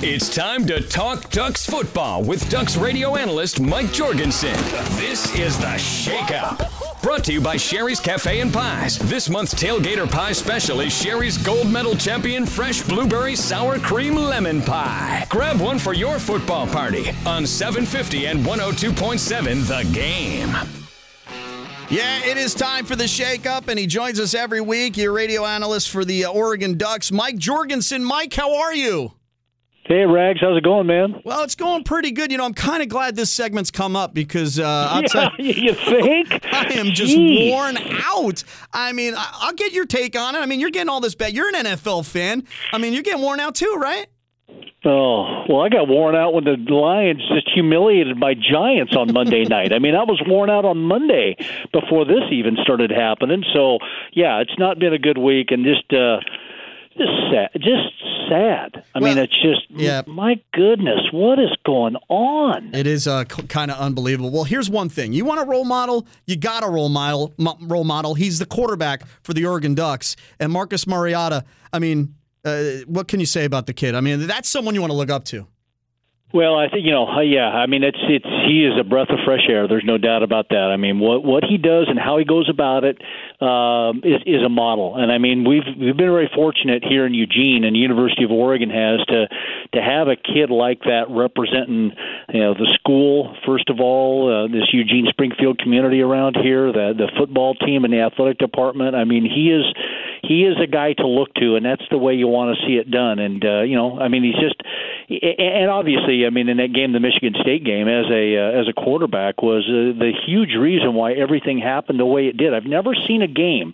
It's time to talk Ducks football with Ducks radio analyst Mike Jorgensen. This is the Shakeup. Brought to you by Shari's Cafe and Pies. This month's tailgater pie special is Shari's gold medal champion fresh blueberry sour cream lemon pie. Grab one for your football party on 750 and 102.7 The Game. Yeah, it is time for the shakeup, and he joins us every week. Your radio analyst for the uh, Oregon Ducks, Mike Jorgensen. Mike, how are you? Hey, Rags, how's it going, man? Well, it's going pretty good. You know, I'm kind of glad this segment's come up because uh, I'll yeah, tell you think? I am just Jeez. worn out. I mean, I'll get your take on it. I mean, you're getting all this bet. You're an NFL fan. I mean, you're getting worn out too, right? Oh, well, I got worn out when the Lions just humiliated my Giants on Monday night. I mean, I was worn out on Monday before this even started happening. So, yeah, it's not been a good week, and just, uh, just sad. Just sad. I mean, it's just, yeah. my goodness, what is going on? It is uh, kind of unbelievable. Well, here's one thing: you want a role model, you got a role model. mo- Role model. He's the quarterback for the Oregon Ducks, and Marcus Mariota. I mean, uh, what can you say about the kid? I mean, that's someone you want to look up to. Well, I think you know, uh, yeah. I mean, it's it's he is a breath of fresh air. There's no doubt about that. I mean, what what he does and how he goes about it um, is is a model. And I mean, we've we've been very fortunate here in Eugene, and the University of Oregon has to to have a kid like that representing you know the school first of all, uh, this Eugene Springfield community around here, the the football team and the athletic department. I mean, he is he is a guy to look to, and that's the way you want to see it done. And uh, you know, I mean, he's just, and obviously, I mean, in that game, the Michigan State game, as a uh, as a quarterback, was uh, the huge reason why everything happened the way it did. I've never seen a game.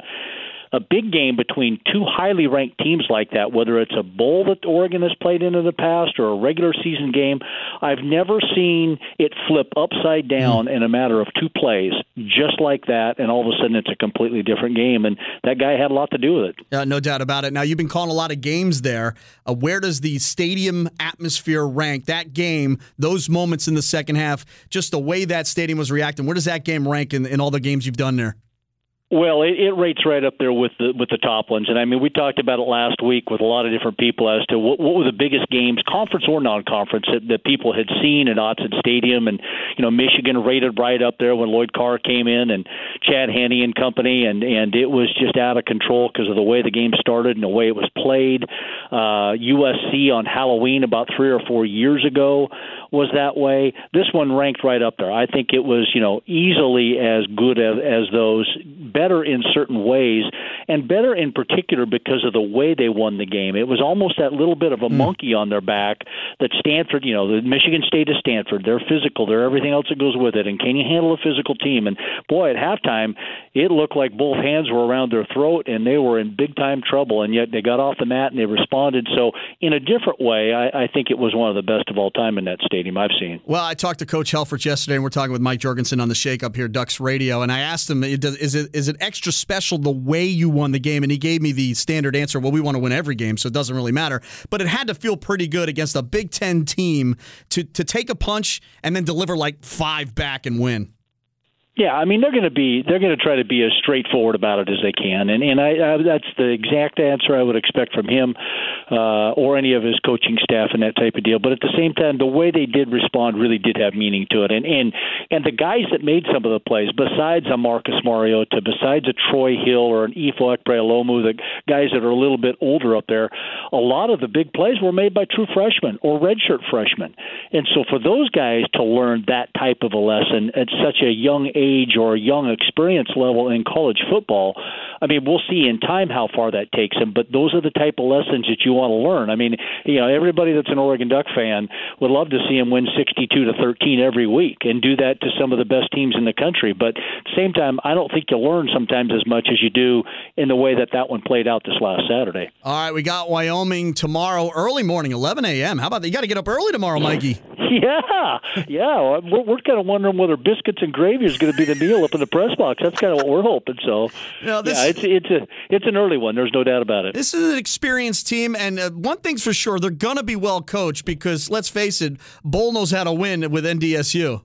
A big game between two highly ranked teams like that, whether it's a bowl that Oregon has played in in the past or a regular season game, I've never seen it flip upside down in a matter of two plays, just like that, and all of a sudden it's a completely different game. And that guy had a lot to do with it. Uh, no doubt about it. Now you've been calling a lot of games there. Uh, where does the stadium atmosphere rank? That game, those moments in the second half, just the way that stadium was reacting. Where does that game rank in, in all the games you've done there? Well, it, it rates right up there with the with the top ones, and I mean we talked about it last week with a lot of different people as to what, what were the biggest games, conference or non-conference, that, that people had seen at Autzen Stadium, and you know Michigan rated right up there when Lloyd Carr came in and Chad Henne and company, and and it was just out of control because of the way the game started and the way it was played. Uh, USC on Halloween about three or four years ago was that way. This one ranked right up there. I think it was, you know, easily as good as, as those, better in certain ways, and better in particular because of the way they won the game. It was almost that little bit of a hmm. monkey on their back that Stanford, you know, the Michigan State is Stanford. They're physical. They're everything else that goes with it. And can you handle a physical team? And boy, at halftime, it looked like both hands were around their throat and they were in big time trouble. And yet they got off the mat and they responded. So in a different way, I, I think it was one of the best of all time in that stadium I've seen. Well, I talked to Coach Helfrich yesterday, and we're talking with Mike Jorgensen on the Shake Up here, Ducks Radio, and I asked him, "Is it is it extra special the way you won the game?" And he gave me the standard answer: "Well, we want to win every game, so it doesn't really matter." But it had to feel pretty good against a Big Ten team to to take a punch and then deliver like five back and win. Yeah, I mean they're going to be they're going to try to be as straightforward about it as they can, and and I, I that's the exact answer I would expect from him uh, or any of his coaching staff and that type of deal. But at the same time, the way they did respond really did have meaning to it, and and and the guys that made some of the plays, besides a Marcus Mariota, besides a Troy Hill or an Ifo Ekpre-Olomu, the guys that are a little bit older up there, a lot of the big plays were made by true freshmen or redshirt freshmen, and so for those guys to learn that type of a lesson at such a young age age or young experience level in college football, I mean, we'll see in time how far that takes them. But those are the type of lessons that you want to learn. I mean, you know, everybody that's an Oregon Duck fan would love to see them win 62 to 13 every week and do that to some of the best teams in the country. But at the same time, I don't think you'll learn sometimes as much as you do in the way that that one played out this last Saturday. All right, we got Wyoming tomorrow, early morning, 11 a.m. How about that? You got to get up early tomorrow, Mikey. Yeah, yeah. We're, we're kind of wondering whether biscuits and gravy is going to be the meal up in the press box. That's kind of what we're hoping. So, No, this- yeah, it's it's a it's an early one. There's no doubt about it. This is an experienced team, and uh, one thing's for sure, they're going to be well coached because, let's face it, Bohl knows how to win with NDSU.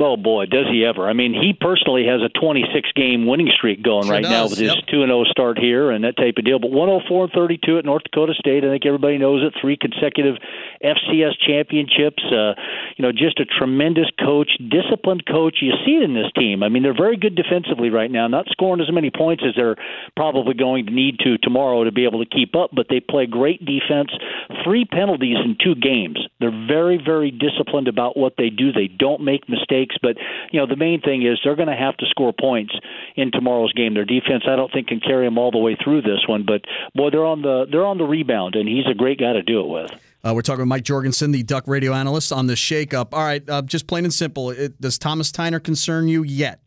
Oh boy, does he ever! I mean, he personally has a 26 game winning streak going Sure right now with his 2 and 0 start here and that type of deal. But 104 and 32 at North Dakota State. I think everybody knows it. Three consecutive FCS championships. Uh, you know, just a tremendous coach, disciplined coach. You see it in this team. I mean, they're very good defensively right now. Not scoring as many points as they're probably going to need to tomorrow to be able to keep up, but they play great defense. Three penalties in two games. They're very, very disciplined about what they do. They don't make but you know, the main thing is they're going to have to score points in tomorrow's game. Their defense, I don't think, can carry them all the way through this one, but boy, they're on the they're on the rebound, and he's a great guy to do it with. Uh, we're talking with Mike Jorgensen, the Duck radio analyst, on the shakeup. All right, uh, just plain and simple. It, does Thomas Tyner concern you yet?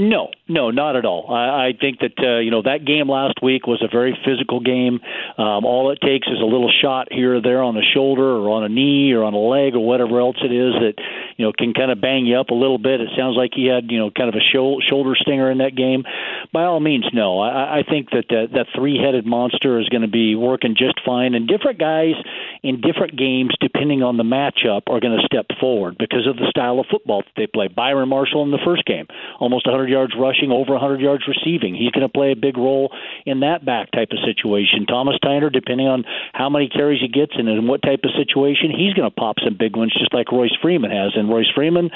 No, no, not at all. I, I think that uh, you know that game last week was a very physical game. Um, all it takes is a little shot here or there on the shoulder or on a knee or on a leg or whatever else it is that you know can kind of bang you up a little bit. It sounds like he had you know kind of a sho- shoulder stinger in that game. By all means, no. I, I think that that, that three-headed monster is going to be working just fine, and different guys in different games, depending on the matchup, are going to step forward because of the style of football that they play. Byron Marshall in the first game, almost 100 yards rushing, over 100 yards receiving. He's going to play a big role in that back type of situation. Thomas Tyner, depending on how many carries he gets and in what type of situation, he's going to pop some big ones, just like Royce Freeman has. And Royce Freeman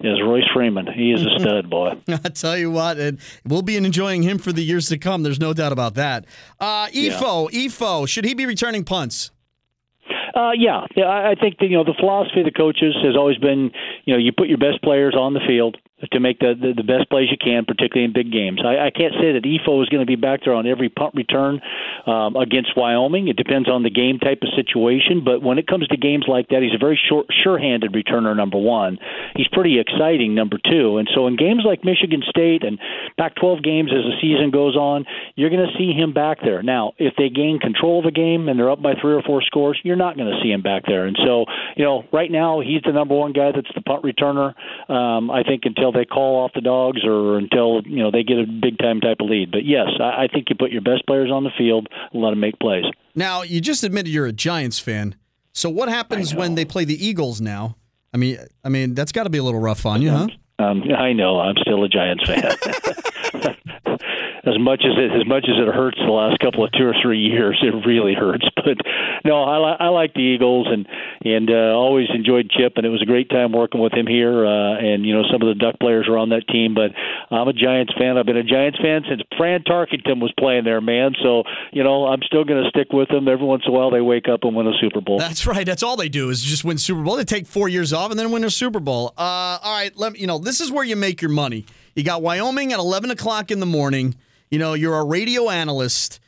is Royce Freeman. He is a stud, boy. I tell you what, and we'll be enjoying him for the years to come. There's no doubt about that. Uh, Ifo, Ifo, should he be returning punts? Uh, yeah, yeah. I think that, you know the philosophy of the coaches has always been, you know, you put your best players on the field to make the the, the best plays you can, particularly in big games. I, I can't say that Ifo is going to be back there on every punt return um, against Wyoming. It depends on the game type of situation, but when it comes to games like that, he's a very sure-handed returner. Number one, he's pretty exciting. Number two, and so in games like Michigan State and Pac-12 games as the season goes on, you're going to see him back there. Now, if they gain control of the game and they're up by three or four scores, you're not going to see him back there. And so, you know, right now he's the number one guy that's the punt returner. Um, I think until they call off the dogs or until you know they get a big time type of lead. But yes, I, I think you put your best players on the field let them make plays. Now, you just admitted you're a Giants fan. So what happens when they play the Eagles now? I mean, I mean that's got to be a little rough on you, huh? Um, I know I'm still a Giants fan. as much as it as much as it hurts the last couple of two or three years, it really hurts. But no, I, li- I like the Eagles and and uh, always enjoyed Chip, and it was a great time working with him here. Uh, and you know, some of the Duck players were on that team, but I'm a Giants fan. I've been a Giants fan since Fran Tarkenton was playing there, man. So you know, I'm still going to stick with them. Every once in a while, they wake up and win a Super Bowl. That's right. That's all they do is just win Super Bowl. They take four years off and then win a Super Bowl. Uh, all right, let me, you know this is where you make your money. You got Wyoming at 11 o'clock in the morning. You know you're a radio analyst.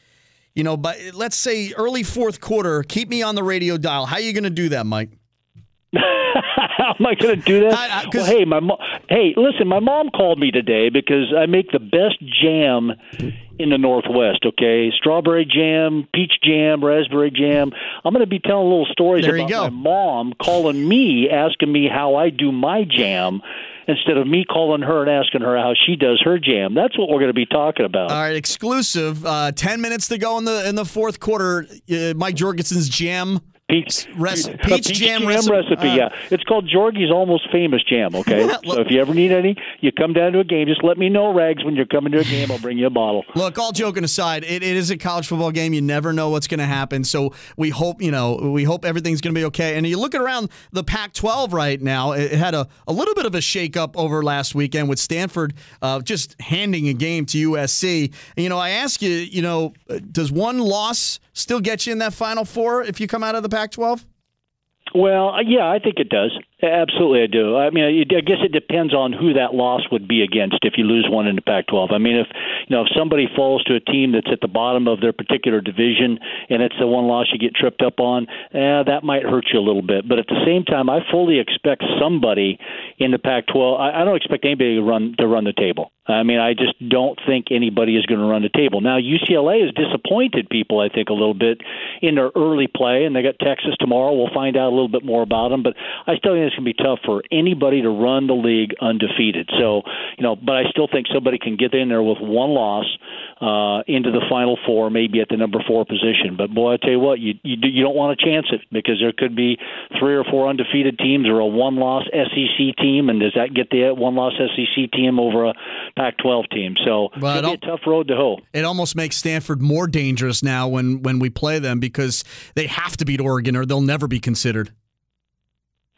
You know, but let's say early fourth quarter, keep me on the radio dial. How are you going to do that, Mike? How am I going to do that? I- I- well, hey, my mo- hey, listen, my mom called me today because I make the best jam in the Northwest. Okay, strawberry jam, peach jam, raspberry jam. I'm going to be telling little stories There about my mom calling me, asking me how I do my jam. Instead of me calling her and asking her how she does her jam, that's what we're going to be talking about. All right, exclusive. Uh, Ten minutes to go in the in the fourth quarter. Uh, Mike Jorgensen's jam. Peach, Rec- a peach jam recipe. Uh, yeah. It's called Jorgie's Almost Famous Jam, okay? Look- so if you ever need any, you come down to a game. Just let me know, Rags, when you're coming to a game. I'll bring you a bottle. Look, all joking aside, it, it is a college football game. You never know what's going to happen. So we hope, you know, we hope everything's going to be okay. And you look around the Pac-12 right now. It, it had a, a little bit of a shakeup over last weekend with Stanford uh, just handing a game to USC. And, you know, I ask you, you know, uh, does one loss still get you in that Final Four if you come out of the Pac-12? Well, uh, yeah, I think it does. Absolutely, I do. I mean, I guess it depends on who that loss would be against if you lose one in the Pac-12. I mean, if you know if somebody falls to a team that's at the bottom of their particular division and it's the one loss you get tripped up on, eh, that might hurt you a little bit. But at the same time, I fully expect somebody in the Pac-12. I, I don't expect anybody to run to run the table. I mean, I just don't think anybody is going to run the table. Now, UCLA has disappointed people, I think, a little bit in their early play, and they got Texas tomorrow. We'll find out a little bit more about them, but I still it's going to be tough for anybody to run the league undefeated. So, you know, but I still think somebody can get in there with one loss uh, into the final four, maybe at the number four position. But boy, I tell you what, you you, you don't want to chance it because there could be three or four undefeated teams or a one-loss SEC team, and does that get the one-loss SEC team over a Pac-12 team? So Well, it'll be a tough road to hoe. It almost makes Stanford more dangerous now when when we play them because they have to beat Oregon or they'll never be considered.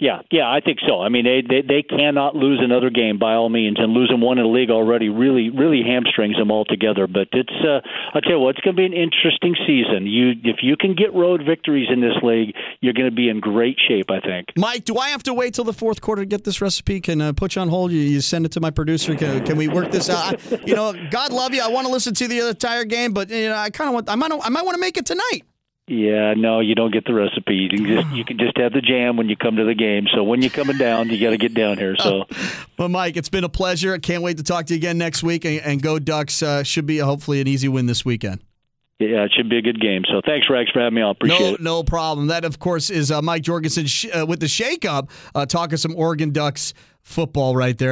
Yeah, yeah, I think so. I mean, they, they they cannot lose another game by all means, and losing one in the league already really really hamstrings them altogether. But it's uh, I tell you what, it's going to be an interesting season. You if you can get road victories in this league, you're going to be in great shape. I think. Mike, do I have to wait till the fourth quarter to get this recipe? Can uh, put you on hold? You, you send it to my producer. Can, can we work this out? I, you know, God love you. I want to listen to the entire game, but you know, I kind of want. I might. I might want to make it tonight. Yeah, no, you don't get the recipe. You can just you can just have the jam when you come to the game. So when you're coming down, you got to get down here. So, Well, Mike, it's been a pleasure. I can't wait to talk to you again next week. And, and go Ducks! Uh, should be hopefully an easy win this weekend. yeah, it should be a good game. So thanks, Rex, for having me on. Appreciate No, it. no problem. That, of course, is uh, Mike Jorgensen sh- uh, with the shake up, uh, talking some Oregon Ducks football right there.